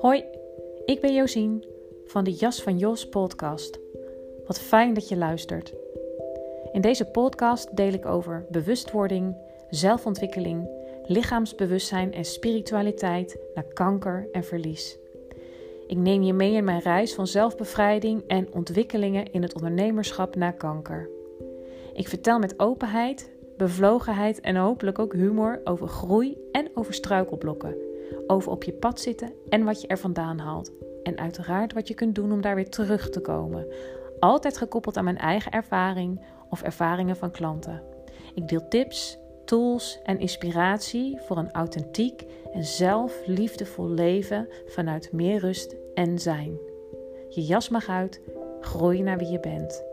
Hoi, ik ben Josien van de Jas van Jos podcast. Wat fijn dat je luistert. In deze podcast deel ik over bewustwording, zelfontwikkeling, lichaamsbewustzijn en spiritualiteit naar kanker en verlies. Ik neem je mee in mijn reis van zelfbevrijding en ontwikkelingen in het ondernemerschap na kanker. Ik vertel met openheid, bevlogenheid en hopelijk ook humor over groei en over struikelblokken. Over op je pad zitten en wat je er vandaan haalt. En uiteraard wat je kunt doen om daar weer terug te komen. Altijd gekoppeld aan mijn eigen ervaring of ervaringen van klanten. Ik deel tips, tools en inspiratie voor een authentiek en zelfliefdevol leven vanuit meer rust en zijn. Je jas mag uit, groei naar wie je bent.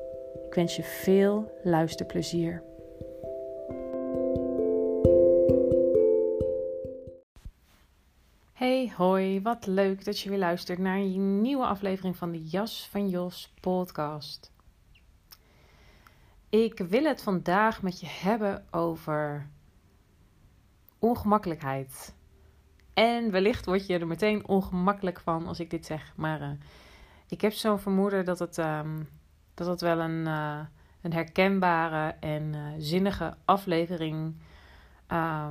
Ik wens je veel luisterplezier. Hoi, wat leuk dat je weer luistert naar een nieuwe aflevering van de Jas van Jos podcast. Ik wil het vandaag met je hebben over ongemakkelijkheid. En wellicht word je er meteen ongemakkelijk van als ik dit zeg, maar uh, ik heb zo'n vermoeden dat het, um, dat het wel een, uh, een herkenbare en uh, zinnige aflevering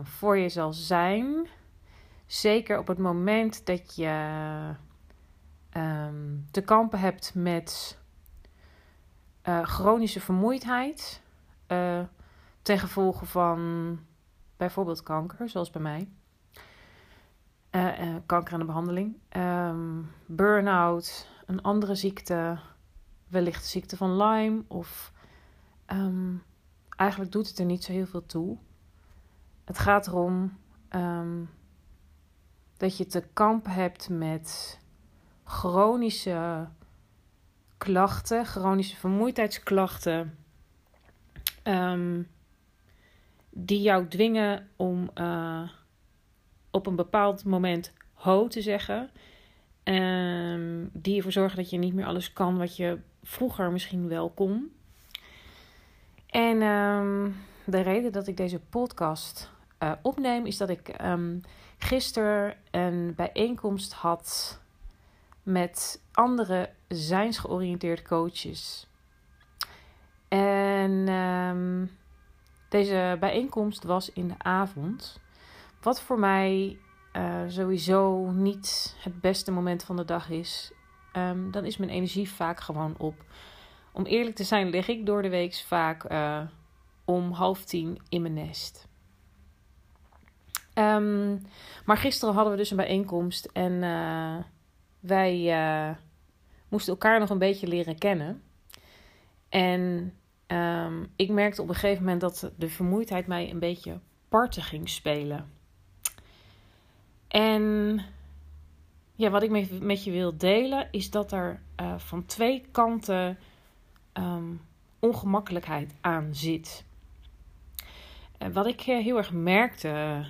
voor je zal zijn. Zeker op het moment dat je um, te kampen hebt met uh, chronische vermoeidheid. Uh, ten gevolge van bijvoorbeeld kanker, zoals bij mij. Uh, kanker aan de behandeling. Um, Burn-out, een andere ziekte. Wellicht de ziekte van Lyme. Of um, eigenlijk doet het er niet zo heel veel toe. Het gaat erom dat je te kampen hebt met chronische klachten, chronische vermoeidheidsklachten, um, die jou dwingen om uh, op een bepaald moment ho te zeggen. Um, die ervoor zorgen dat je niet meer alles kan wat je vroeger misschien wel kon. En um, de reden dat ik deze podcast uh, opneem is dat ik gisteren een bijeenkomst had met andere zijnsgeoriënteerd coaches. En um, deze bijeenkomst was in de avond. Wat voor mij uh, sowieso niet het beste moment van de dag is. Um, dan is mijn energie vaak gewoon op. Om eerlijk te zijn, lig ik door de week vaak uh, om half tien in mijn nest. Um, maar gisteren hadden we dus een bijeenkomst en uh, wij uh, moesten elkaar nog een beetje leren kennen. En um, ik merkte op een gegeven moment dat de vermoeidheid mij een beetje parten ging spelen. En ja, wat ik met, met je wil delen is dat er uh, van twee kanten um, ongemakkelijkheid aan zit. Wat ik heel erg merkte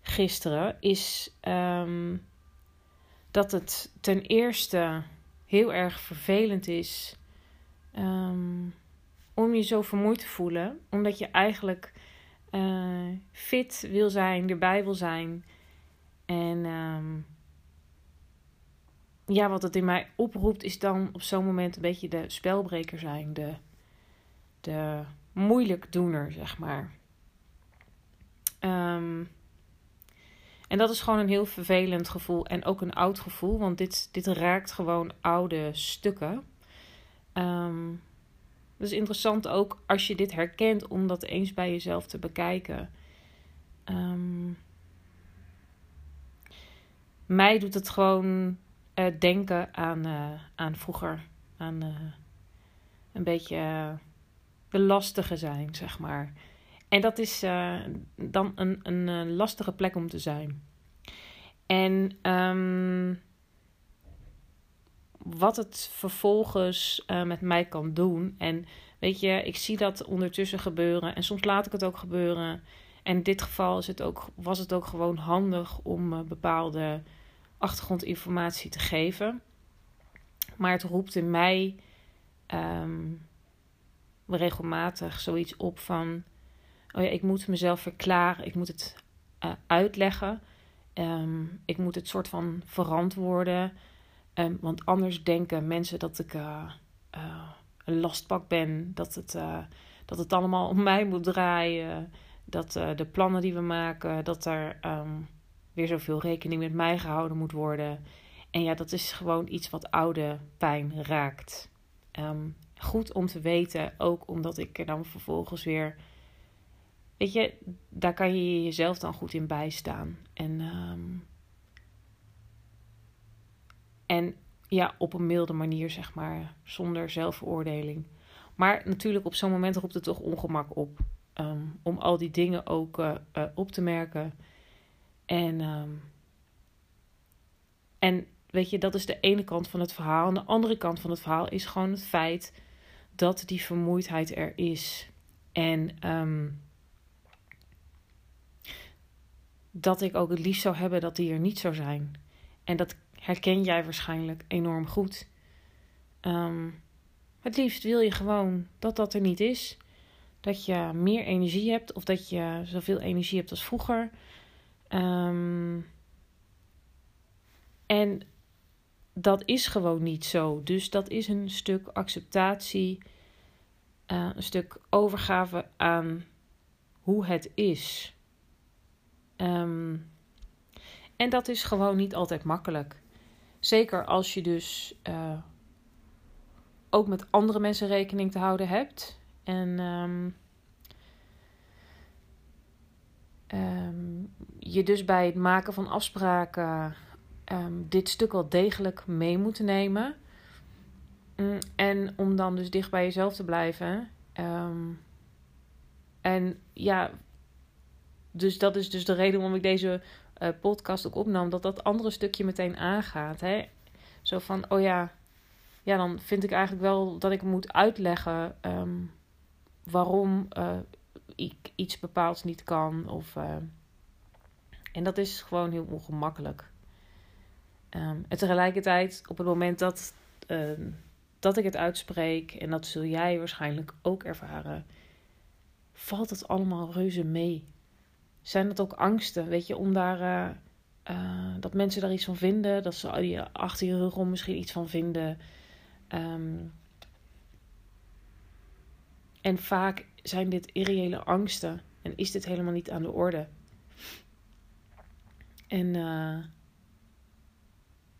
gisteren is um, dat het ten eerste heel erg vervelend is um, om je zo vermoeid te voelen, omdat je eigenlijk uh, fit wil zijn, erbij wil zijn. En um, ja, wat het in mij oproept, is dan op zo'n moment een beetje de spelbreker zijn, de, de moeilijk doener, zeg maar. En dat is gewoon een heel vervelend gevoel en ook een oud gevoel, want dit, dit raakt gewoon oude stukken. Um, dus interessant ook als je dit herkent om dat eens bij jezelf te bekijken. Um, mij doet het gewoon uh, denken aan, uh, aan vroeger. Aan uh, een beetje de lastige zijn, zeg maar. En dat is uh, dan een, een uh, lastige plek om te zijn. En um, wat het vervolgens uh, met mij kan doen. En weet je, ik zie dat ondertussen gebeuren. En soms laat ik het ook gebeuren. En in dit geval is het ook, was het ook gewoon handig om bepaalde achtergrondinformatie te geven. Maar het roept in mij um, regelmatig zoiets op van oh ja, ik moet mezelf verklaren, ik moet het uh, uitleggen. Ehm, ik moet het soort van verantwoorden. Um, want anders denken mensen dat ik uh, uh, een lastpak ben. Dat het, dat het allemaal om mij moet draaien. Dat de plannen die we maken, dat er um, weer zoveel rekening met mij gehouden moet worden. En ja, dat is gewoon iets wat oude pijn raakt. Goed om te weten, ook omdat ik er dan vervolgens weer. Weet je, daar kan je jezelf dan goed in bijstaan. En, um, en ja, op een milde manier, zeg maar, zonder zelfveroordeling. Maar natuurlijk, op zo'n moment roept het toch ongemak op. Um, om al die dingen ook uh, uh, op te merken. En, um, en weet je, dat is de ene kant van het verhaal. En de andere kant van het verhaal is gewoon het feit dat die vermoeidheid er is. En um, dat ik ook het liefst zou hebben dat die er niet zou zijn. En dat herken jij waarschijnlijk enorm goed. Um, het liefst wil je gewoon dat dat er niet is. Dat je meer energie hebt of dat je zoveel energie hebt als vroeger. Um, en dat is gewoon niet zo. Dus dat is een stuk acceptatie, uh, een stuk overgave aan hoe het is. Um, en dat is gewoon niet altijd makkelijk. Zeker als je dus uh, ook met andere mensen rekening te houden hebt. En um, um, je dus bij het maken van afspraken dit stuk wel degelijk mee moeten nemen. Mm, en om dan dus dicht bij jezelf te blijven. En ja, dus dat is dus de reden waarom ik deze uh, podcast ook opnam. Dat dat andere stukje meteen aangaat. Hè? Zo van, oh ja, ja, dan vind ik eigenlijk wel dat ik moet uitleggen um, waarom uh, ik iets bepaalds niet kan. Of, uh, en dat is gewoon heel ongemakkelijk. Um, en tegelijkertijd, op het moment dat, uh, dat ik het uitspreek, en dat zul jij waarschijnlijk ook ervaren, valt het allemaal reuze mee. Zijn het ook angsten, weet je, om daar. Uh, uh, dat mensen daar iets van vinden, dat ze achter je rug om misschien iets van vinden. Um, en vaak zijn dit irreële angsten en is dit helemaal niet aan de orde. En uh,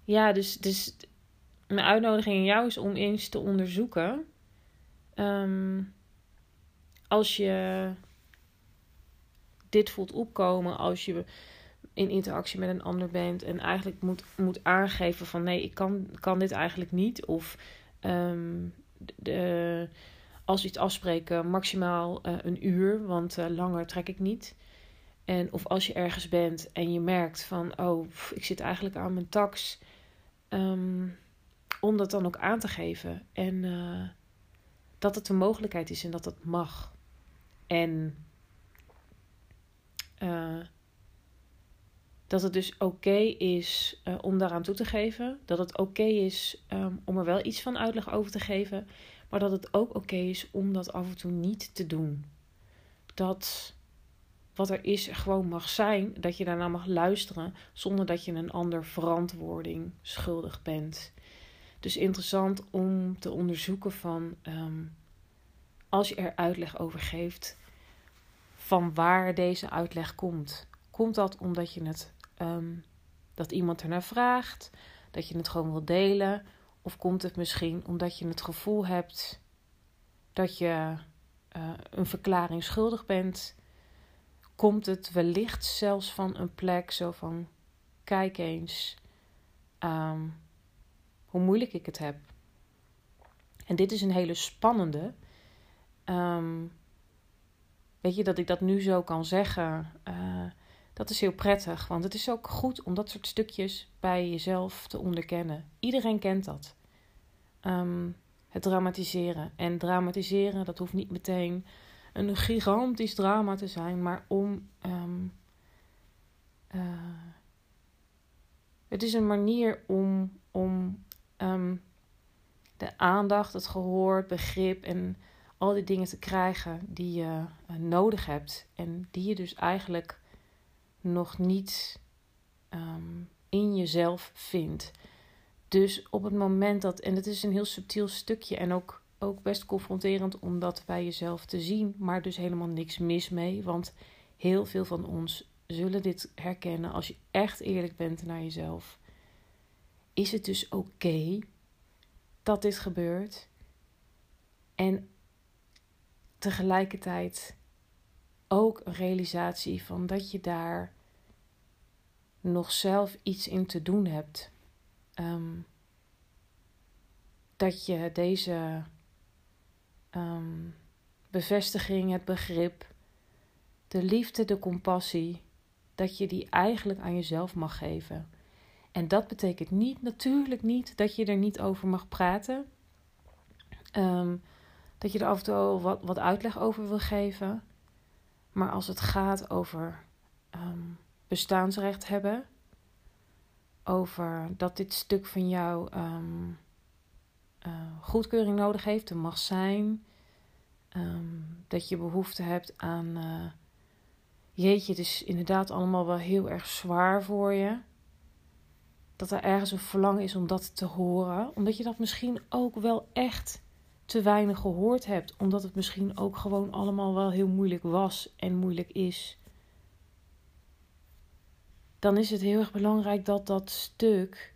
ja, dus, dus mijn uitnodiging aan jou is om eens te onderzoeken. Um, als je dit voelt opkomen, als je in interactie met een ander bent en eigenlijk moet, moet aangeven van nee, ik kan, kan dit eigenlijk niet. Of um, de, als iets afspreken, maximaal uh, een uur, want uh, langer trek ik niet. En of als je ergens bent en je merkt van, oh, ik zit eigenlijk aan mijn tax. Um, om dat dan ook aan te geven. En uh, dat het een mogelijkheid is en dat het mag. En uh, dat het dus oké is uh, om daaraan toe te geven. Dat het oké is um, om er wel iets van uitleg over te geven. Maar dat het ook oké is om dat af en toe niet te doen. Dat wat er is gewoon mag zijn. Dat je daarna mag luisteren zonder dat je een ander verantwoording schuldig bent. Dus interessant om te onderzoeken van um, als je er uitleg over geeft, van waar deze uitleg komt. Komt dat omdat je het um, dat iemand ernaar vraagt, dat je het gewoon wil delen, of komt het misschien omdat je het gevoel hebt dat je uh, een verklaring schuldig bent? komt het wellicht zelfs van een plek zo van: kijk eens um, hoe moeilijk ik het heb. En dit is een hele spannende. Um, weet je dat ik dat nu zo kan zeggen? Uh, dat is heel prettig, want het is ook goed om dat soort stukjes bij jezelf te onderkennen. Iedereen kent dat. Um, het dramatiseren. En dramatiseren, dat hoeft niet meteen een gigantisch drama te zijn, maar om. Um, uh, het is een manier om, om um, de aandacht, het gehoor, het begrip en al die dingen te krijgen die je uh, nodig hebt. En die je dus eigenlijk nog niet ehm, in jezelf vindt. Dus op het moment dat, en het is een heel subtiel stukje en ook, ook best confronterend om dat bij jezelf te zien, maar dus helemaal niks mis mee, want heel veel van ons zullen dit herkennen als je echt eerlijk bent naar jezelf. Is het dus oké dat dit gebeurt? En tegelijkertijd ook een realisatie van dat je daar nog zelf iets in te doen hebt. Ehm, dat je deze um, bevestiging, het begrip, de liefde, de compassie, dat je die eigenlijk aan jezelf mag geven. En dat betekent niet, natuurlijk niet, dat je er niet over mag praten. Ehm, dat je er af en toe wat, wat uitleg over wil geven. Maar als het gaat over bestaansrecht hebben, over dat dit stuk van jou um, goedkeuring nodig heeft, er mag zijn, um, dat je behoefte hebt aan, uh, jeetje, het is inderdaad allemaal wel heel erg zwaar voor je. Dat er ergens een verlangen is om dat te horen, omdat je dat misschien ook wel echt te weinig gehoord hebt, omdat het misschien ook gewoon allemaal wel heel moeilijk was en moeilijk is dan is het heel erg belangrijk dat dat stuk,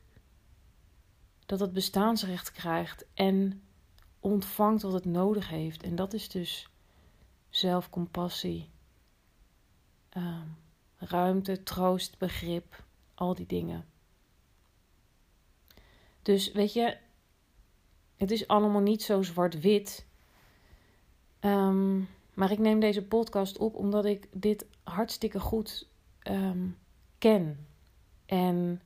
dat het bestaansrecht krijgt en ontvangt wat het nodig heeft. En dat is dus zelfcompassie, uh, ruimte, troost, begrip, al die dingen. Dus weet je, het is allemaal niet zo zwart-wit. Ehm, maar ik neem deze podcast op omdat ik dit hartstikke goed um, ken. En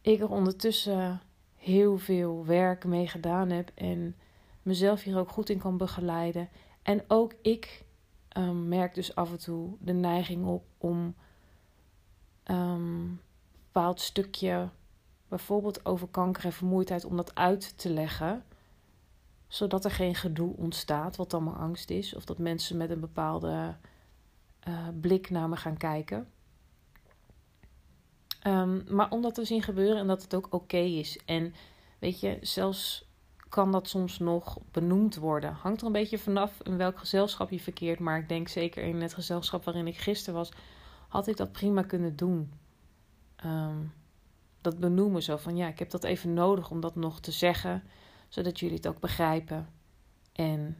ik er ondertussen heel veel werk mee gedaan heb en mezelf hier ook goed in kan begeleiden. En ook ik um, merk dus af en toe de neiging op om een bepaald stukje, bijvoorbeeld over kanker en vermoeidheid, om dat uit te leggen. Zodat er geen gedoe ontstaat, wat dan maar angst is. Of dat mensen met een bepaalde uh, blik naar me gaan kijken. Um, maar om dat te zien gebeuren en dat het ook oké is. En weet je, zelfs kan dat soms nog benoemd worden. Hangt er een beetje vanaf in welk gezelschap je verkeert. Maar ik denk zeker in het gezelschap waarin ik gisteren was, had ik dat prima kunnen doen. Um, dat benoemen zo van ja, ik heb dat even nodig om dat nog te zeggen, zodat jullie het ook begrijpen. En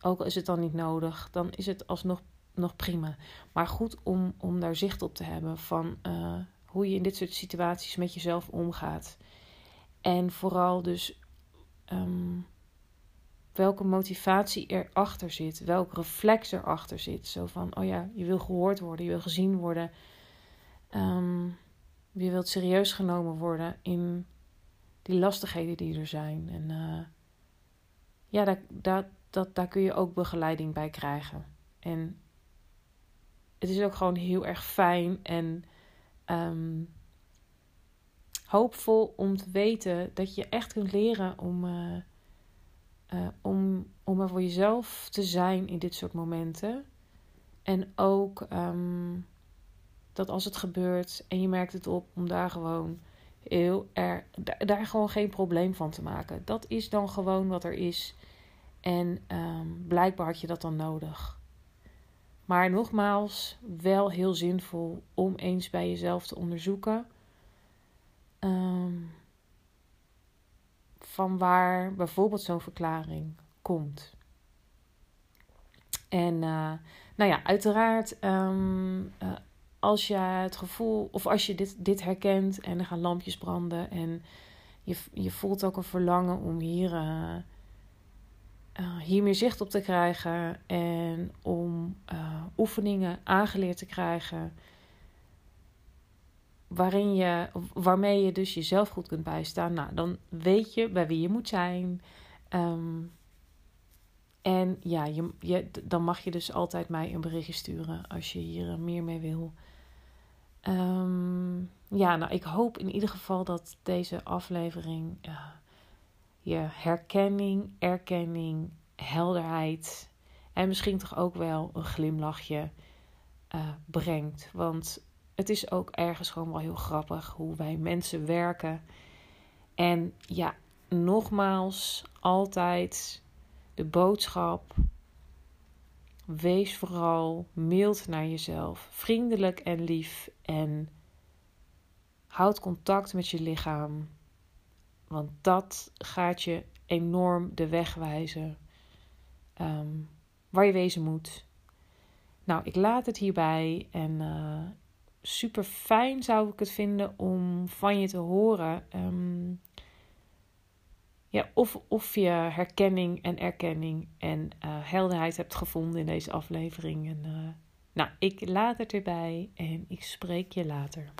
ook al is het dan niet nodig, dan is het alsnog nog prima. Maar goed om, om daar zicht op te hebben van uh, hoe je in dit soort situaties met jezelf omgaat. En vooral dus um, welke motivatie erachter zit, welk reflex erachter zit. Zo van, oh ja, je wil gehoord worden, je wil gezien worden. Um, je wilt serieus genomen worden in die lastigheden die er zijn. En uh, ja, daar, daar, dat, daar kun je ook begeleiding bij krijgen. En het is ook gewoon heel erg fijn en um, hoopvol om te weten dat je echt kunt leren om, uh, uh, om, om er voor jezelf te zijn in dit soort momenten. En ook um, dat als het gebeurt en je merkt het op, om daar gewoon heel erg, daar, gewoon geen probleem van te maken. Dat is dan gewoon wat er is. En um, blijkbaar had je dat dan nodig. Maar nogmaals, wel heel zinvol om eens bij jezelf te onderzoeken. Um, van waar bijvoorbeeld zo'n verklaring komt. En uh, nou ja, uiteraard, um, uh, als je het gevoel, of als je dit, dit herkent en er gaan lampjes branden en je, je voelt ook een verlangen om hier. Uh, uh, hier meer zicht op te krijgen en om uh, oefeningen aangeleerd te krijgen. Waarin je, waarmee je dus jezelf goed kunt bijstaan. Nou, dan weet je bij wie je moet zijn. Um, en ja, je, je, dan mag je dus altijd mij een berichtje sturen als je hier meer mee wil. Um, ja, nou, ik hoop in ieder geval dat deze aflevering uh, je herkenning, erkenning, helderheid en misschien toch ook wel een glimlachje uh, brengt. Want het is ook ergens gewoon wel heel grappig hoe wij mensen werken. En ja, nogmaals, altijd de boodschap. Wees vooral mild naar jezelf, vriendelijk en lief en houd contact met je lichaam. Want dat gaat je enorm de weg wijzen ehm, waar je wezen moet. Nou, ik laat het hierbij en uh, super fijn zou ik het vinden om van je te horen. Um, ja, of, of je herkenning en erkenning en uh, helderheid hebt gevonden in deze aflevering. En, uh, nou, ik laat het erbij en ik spreek je later.